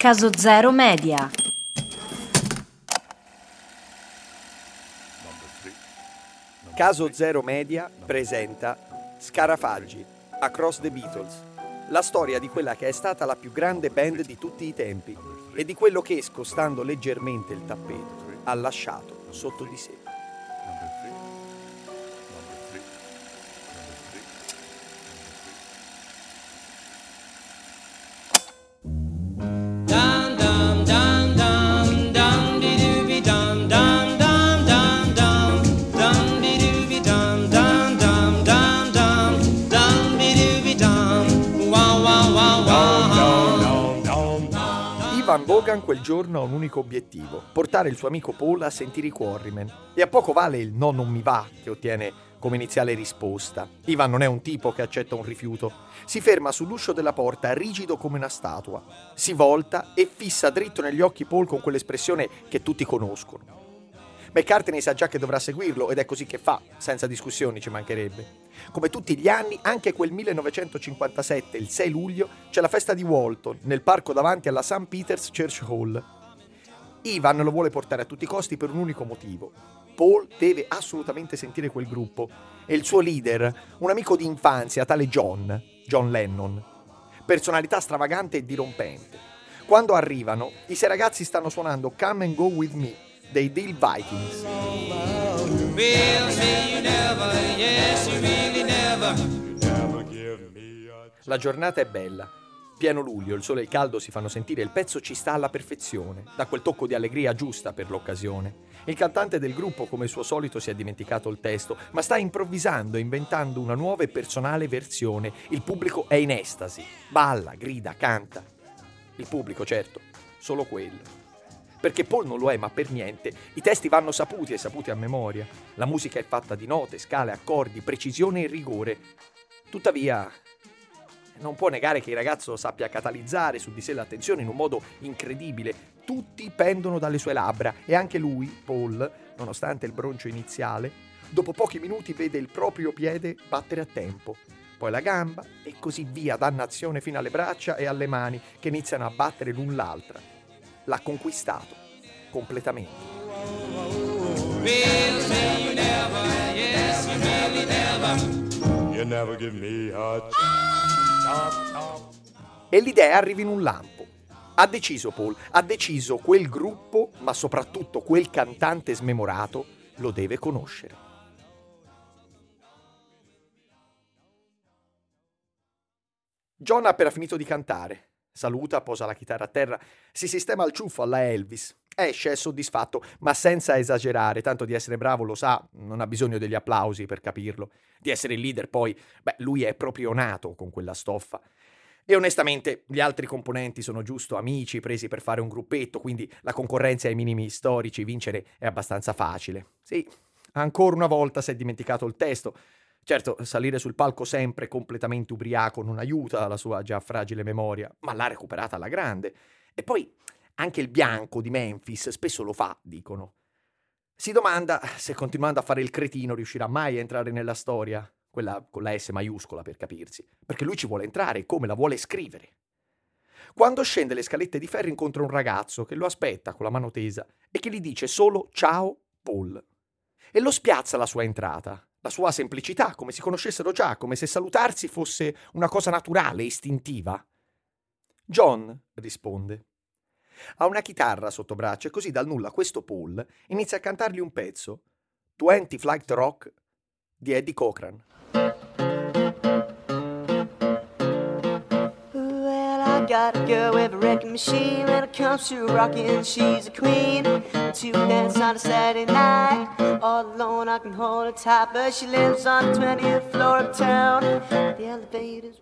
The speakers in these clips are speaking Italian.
Caso Zero Media. Caso Zero Media presenta Scarafaggi, Across the Beatles, la storia di quella che è stata la più grande band di tutti i tempi e di quello che, scostando leggermente il tappeto, ha lasciato sotto di sé. Vaughan quel giorno ha un unico obiettivo, portare il suo amico Paul a sentire i Quarrymen. E a poco vale il no non mi va che ottiene come iniziale risposta. Ivan non è un tipo che accetta un rifiuto. Si ferma sull'uscio della porta, rigido come una statua. Si volta e fissa dritto negli occhi Paul con quell'espressione che tutti conoscono. McCartney sa già che dovrà seguirlo ed è così che fa, senza discussioni ci mancherebbe. Come tutti gli anni, anche quel 1957, il 6 luglio, c'è la festa di Walton, nel parco davanti alla St. Peter's Church Hall. Ivan lo vuole portare a tutti i costi per un unico motivo. Paul deve assolutamente sentire quel gruppo e il suo leader, un amico di infanzia, tale John, John Lennon. Personalità stravagante e dirompente. Quando arrivano, i sei ragazzi stanno suonando Come and Go With Me dei Deal Vikings. La giornata è bella. Pieno luglio, il sole e il caldo si fanno sentire, il pezzo ci sta alla perfezione, da quel tocco di allegria giusta per l'occasione. Il cantante del gruppo, come suo solito, si è dimenticato il testo, ma sta improvvisando e inventando una nuova e personale versione. Il pubblico è in estasi, balla, grida, canta. Il pubblico, certo, solo quello. Perché Paul non lo è, ma per niente. I testi vanno saputi e saputi a memoria. La musica è fatta di note, scale, accordi, precisione e rigore. Tuttavia, non può negare che il ragazzo sappia catalizzare su di sé l'attenzione in un modo incredibile. Tutti pendono dalle sue labbra e anche lui, Paul, nonostante il broncio iniziale, dopo pochi minuti vede il proprio piede battere a tempo, poi la gamba e così via, dannazione fino alle braccia e alle mani che iniziano a battere l'un l'altra. L'ha conquistato completamente. E l'idea arriva in un lampo. Ha deciso Paul, ha deciso quel gruppo, ma soprattutto quel cantante smemorato, lo deve conoscere. John ha appena finito di cantare. Saluta, posa la chitarra a terra, si sistema al ciuffo alla Elvis. Esce, è soddisfatto, ma senza esagerare, tanto di essere bravo lo sa, non ha bisogno degli applausi per capirlo. Di essere il leader poi, beh, lui è proprio nato con quella stoffa. E onestamente gli altri componenti sono giusto amici presi per fare un gruppetto, quindi la concorrenza ai minimi storici, vincere è abbastanza facile. Sì, ancora una volta si è dimenticato il testo. Certo, salire sul palco sempre completamente ubriaco non aiuta la sua già fragile memoria, ma l'ha recuperata alla grande. E poi anche il bianco di Memphis spesso lo fa, dicono. Si domanda se continuando a fare il cretino riuscirà mai a entrare nella storia, quella con la S maiuscola per capirsi, perché lui ci vuole entrare come la vuole scrivere. Quando scende le scalette di ferro incontra un ragazzo che lo aspetta con la mano tesa e che gli dice solo ciao Paul. E lo spiazza la sua entrata, la sua semplicità, come si conoscessero già, come se salutarsi fosse una cosa naturale, istintiva. John risponde. Ha una chitarra sotto braccio e così dal nulla questo Paul inizia a cantargli un pezzo, 20 Flight Rock di Eddie Cochran. Got a girl with a wrecking machine when it comes to rocking. She's a queen to dance on a Saturday night. All alone, I can hold her tight, but she lives on the 20th floor of town. The elevator's.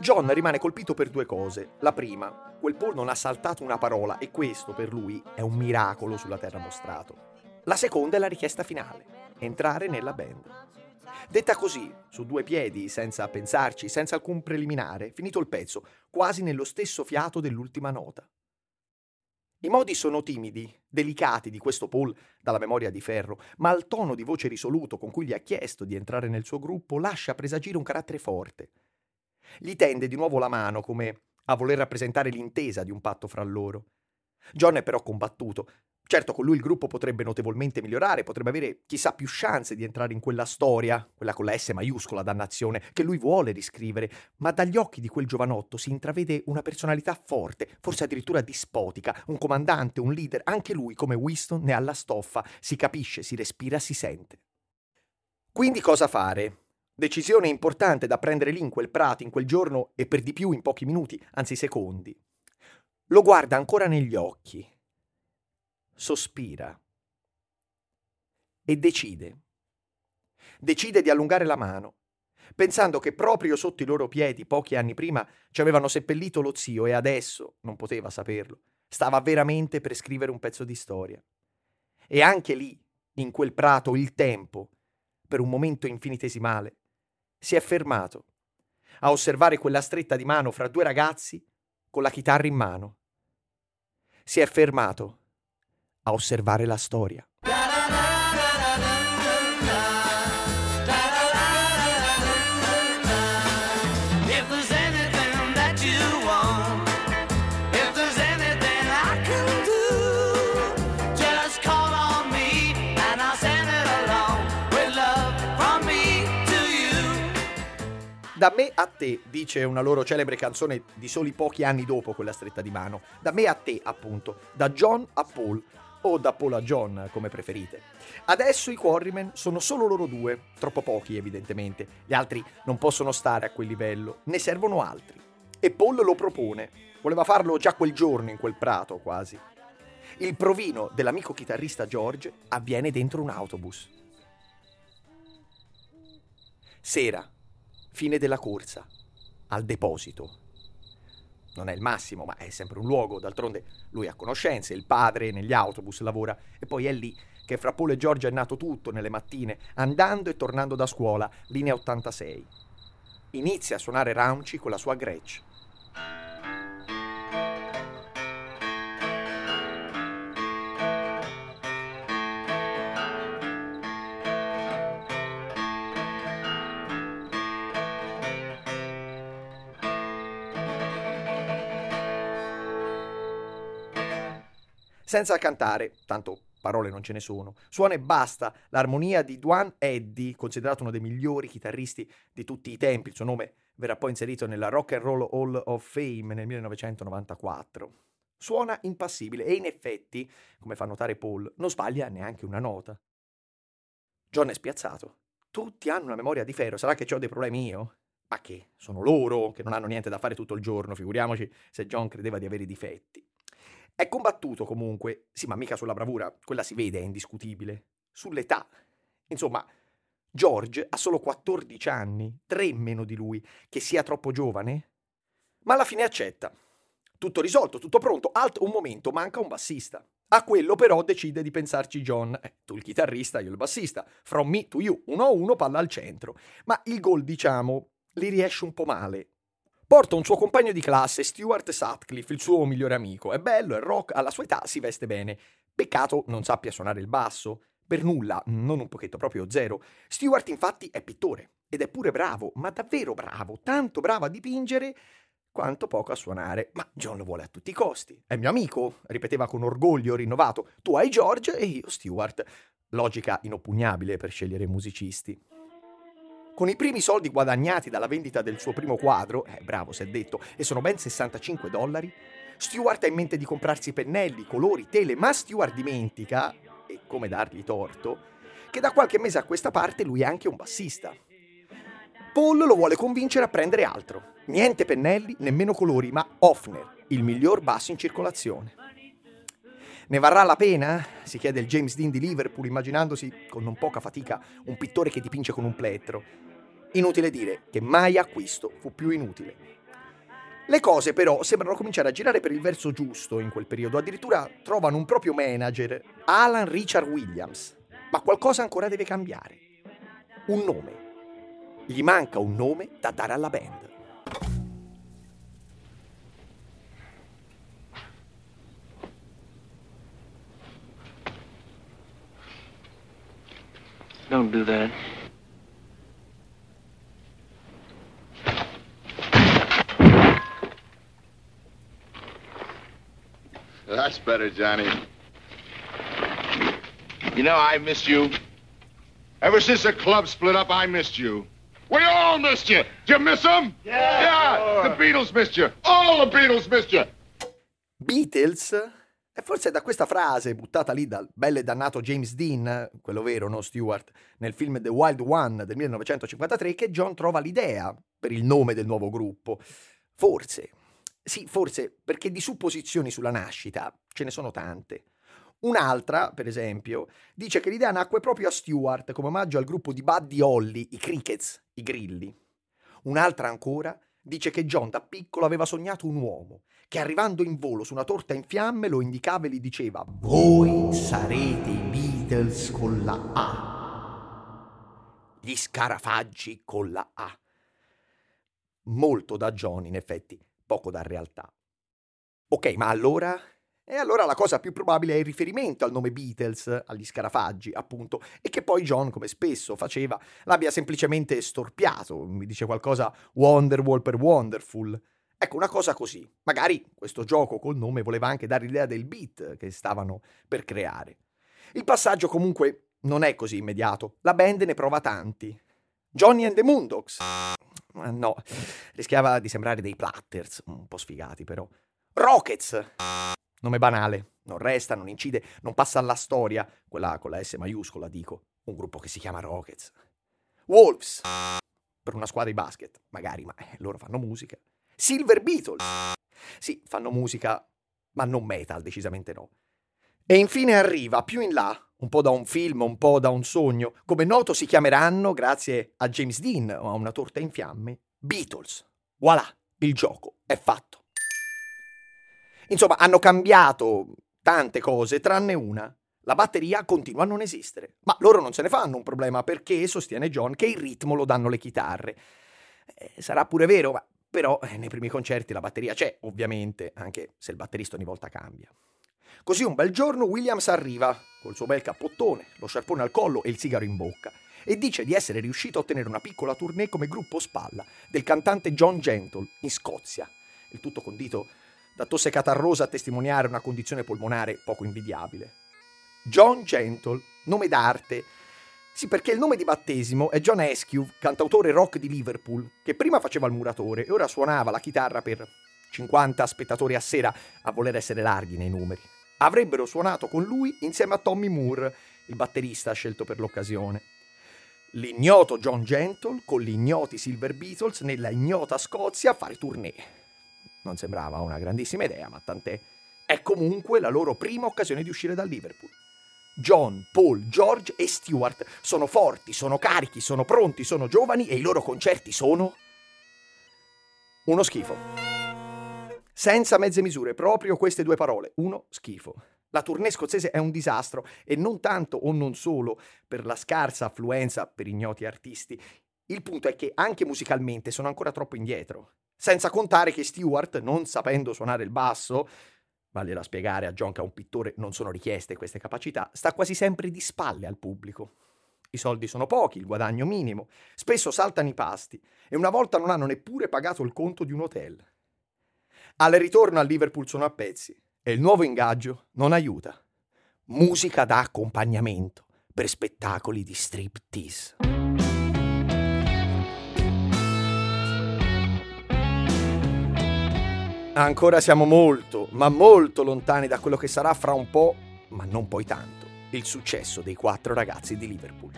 John rimane colpito per due cose. La prima, quel Paul non ha saltato una parola e questo per lui è un miracolo sulla terra mostrato. La seconda è la richiesta finale, entrare nella band. Detta così, su due piedi, senza pensarci, senza alcun preliminare, finito il pezzo, quasi nello stesso fiato dell'ultima nota. I modi sono timidi, delicati di questo Paul dalla memoria di ferro, ma il tono di voce risoluto con cui gli ha chiesto di entrare nel suo gruppo lascia presagire un carattere forte. Gli tende di nuovo la mano come a voler rappresentare l'intesa di un patto fra loro. John è però combattuto. Certo, con lui il gruppo potrebbe notevolmente migliorare, potrebbe avere chissà più chance di entrare in quella storia, quella con la S maiuscola, dannazione, che lui vuole riscrivere, ma dagli occhi di quel giovanotto si intravede una personalità forte, forse addirittura dispotica, un comandante, un leader, anche lui come Winston ne ha la stoffa, si capisce, si respira, si sente. Quindi cosa fare? Decisione importante da prendere lì in quel prato, in quel giorno e per di più in pochi minuti, anzi secondi. Lo guarda ancora negli occhi sospira e decide. Decide di allungare la mano, pensando che proprio sotto i loro piedi, pochi anni prima, ci avevano seppellito lo zio e adesso, non poteva saperlo, stava veramente per scrivere un pezzo di storia. E anche lì, in quel prato, il tempo, per un momento infinitesimale, si è fermato a osservare quella stretta di mano fra due ragazzi con la chitarra in mano. Si è fermato a osservare la storia. Da me a te, dice una loro celebre canzone di soli pochi anni dopo quella stretta di mano. Da me a te, appunto. Da John a Paul. O da Paul a John, come preferite. Adesso i Quarrymen sono solo loro due, troppo pochi evidentemente. Gli altri non possono stare a quel livello, ne servono altri. E Paul lo propone. Voleva farlo già quel giorno in quel prato, quasi. Il provino dell'amico chitarrista George avviene dentro un autobus. Sera, fine della corsa, al deposito. Non è il massimo, ma è sempre un luogo, d'altronde lui ha conoscenze, il padre negli autobus lavora e poi è lì che fra Paul e Giorgia è nato tutto nelle mattine, andando e tornando da scuola, linea 86. Inizia a suonare Raunci con la sua Gretsch. Senza cantare, tanto parole non ce ne sono. Suona e basta l'armonia di Duane Eddy, considerato uno dei migliori chitarristi di tutti i tempi. Il suo nome verrà poi inserito nella Rock and Roll Hall of Fame nel 1994. Suona impassibile e in effetti, come fa notare Paul, non sbaglia neanche una nota. John è spiazzato. Tutti hanno una memoria di ferro, sarà che ho dei problemi io? Ma che? Sono loro che non hanno niente da fare tutto il giorno, figuriamoci se John credeva di avere difetti. È combattuto comunque, sì, ma mica sulla bravura, quella si vede, è indiscutibile. Sull'età. Insomma, George ha solo 14 anni, tre meno di lui, che sia troppo giovane? Ma alla fine accetta. Tutto risolto, tutto pronto, alt un momento, manca un bassista. A quello però decide di pensarci John, eh, tu il chitarrista, io il bassista, from me to you, uno a uno, palla al centro. Ma il gol, diciamo, gli riesce un po' male, Porta un suo compagno di classe, Stuart Sutcliffe, il suo migliore amico. È bello, è rock, alla sua età si veste bene. Peccato non sappia suonare il basso. Per nulla, non un pochetto, proprio zero. Stuart infatti è pittore ed è pure bravo, ma davvero bravo, tanto bravo a dipingere quanto poco a suonare. Ma John lo vuole a tutti i costi. È mio amico, ripeteva con orgoglio rinnovato. Tu hai George e io Stuart. Logica inoppugnabile per scegliere musicisti. Con i primi soldi guadagnati dalla vendita del suo primo quadro, eh, bravo si è detto, e sono ben 65 dollari, Stewart ha in mente di comprarsi pennelli, colori, tele, ma Stewart dimentica, e come dargli torto, che da qualche mese a questa parte lui è anche un bassista. Paul lo vuole convincere a prendere altro. Niente pennelli, nemmeno colori, ma Hofner, il miglior basso in circolazione. Ne varrà la pena? si chiede il James Dean di Liverpool, immaginandosi con non poca fatica un pittore che dipinge con un plettro. Inutile dire che mai acquisto fu più inutile. Le cose però sembrano cominciare a girare per il verso giusto in quel periodo, addirittura trovano un proprio manager, Alan Richard Williams. Ma qualcosa ancora deve cambiare. Un nome. Gli manca un nome da dare alla band. Don't do that. That's better, Johnny. You know, I missed you. Ever since the club split up, I missed you. We all missed you. Did you miss them? Yeah. Yeah. The Beatles missed you. All the Beatles missed you. Beatles? E forse da questa frase buttata lì dal bello e dannato James Dean, quello vero, no Stewart, nel film The Wild One del 1953, che John trova l'idea per il nome del nuovo gruppo. Forse, sì, forse, perché di supposizioni sulla nascita ce ne sono tante. Un'altra, per esempio, dice che l'idea nacque proprio a Stewart come omaggio al gruppo di Buddy Holly, i Crickets, i Grilli. Un'altra ancora dice che John da piccolo aveva sognato un uomo che arrivando in volo su una torta in fiamme lo indicava e gli diceva Voi sarete i Beatles con la A. Gli scarafaggi con la A. Molto da John, in effetti, poco da realtà. Ok, ma allora e allora la cosa più probabile è il riferimento al nome Beatles, agli scarafaggi, appunto, e che poi John, come spesso faceva, l'abbia semplicemente storpiato, mi dice qualcosa Wonderwall per Wonderful. Ecco, una cosa così. Magari questo gioco col nome voleva anche dare l'idea del beat che stavano per creare. Il passaggio comunque non è così immediato. La band ne prova tanti. Johnny and the Moondogs. No, rischiava di sembrare dei platters, un po' sfigati però. Rockets. Nome banale, non resta, non incide, non passa alla storia, quella con la S maiuscola dico, un gruppo che si chiama Rockets. Wolves, per una squadra di basket, magari, ma eh, loro fanno musica. Silver Beatles, sì, fanno musica, ma non metal, decisamente no. E infine arriva, più in là, un po' da un film, un po' da un sogno, come noto si chiameranno, grazie a James Dean o a una torta in fiamme, Beatles. Voilà, il gioco è fatto. Insomma, hanno cambiato tante cose, tranne una. La batteria continua a non esistere. Ma loro non se ne fanno un problema perché, sostiene John, che il ritmo lo danno le chitarre. Eh, sarà pure vero, ma però eh, nei primi concerti la batteria c'è, ovviamente, anche se il batterista ogni volta cambia. Così un bel giorno Williams arriva, col suo bel cappottone, lo sciarpone al collo e il sigaro in bocca, e dice di essere riuscito a ottenere una piccola tournée come gruppo spalla del cantante John Gentle in Scozia. Il tutto condito da tosse catarrosa a testimoniare una condizione polmonare poco invidiabile. John Gentle, nome d'arte. Sì, perché il nome di battesimo è John Eskew, cantautore rock di Liverpool, che prima faceva il muratore e ora suonava la chitarra per 50 spettatori a sera, a voler essere larghi nei numeri. Avrebbero suonato con lui insieme a Tommy Moore, il batterista scelto per l'occasione. L'ignoto John Gentle con gli ignoti Silver Beatles nella ignota Scozia a fare tournée. Non sembrava una grandissima idea, ma tant'è. È comunque la loro prima occasione di uscire dal Liverpool. John, Paul, George e Stewart sono forti, sono carichi, sono pronti, sono giovani e i loro concerti sono uno schifo. Senza mezze misure, proprio queste due parole, uno schifo. La tournée scozzese è un disastro e non tanto o non solo per la scarsa affluenza per ignoti artisti. Il punto è che anche musicalmente sono ancora troppo indietro. Senza contare che Stewart, non sapendo suonare il basso, vale da spiegare a John che a un pittore non sono richieste queste capacità, sta quasi sempre di spalle al pubblico. I soldi sono pochi, il guadagno minimo, spesso saltano i pasti e una volta non hanno neppure pagato il conto di un hotel. Al ritorno a Liverpool sono a pezzi e il nuovo ingaggio non aiuta. Musica da accompagnamento per spettacoli di striptease. Ancora siamo molto, ma molto lontani da quello che sarà fra un po', ma non poi tanto, il successo dei quattro ragazzi di Liverpool.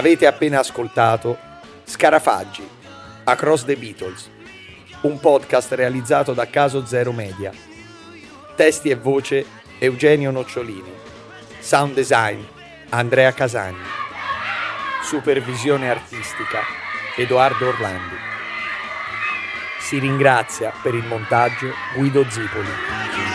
Avete appena ascoltato Scarafaggi, Across the Beatles, un podcast realizzato da Caso Zero Media. Testi e voce Eugenio Nocciolini. Sound design Andrea Casagni. Supervisione artistica Edoardo Orlandi. Si ringrazia per il montaggio Guido Zipoli.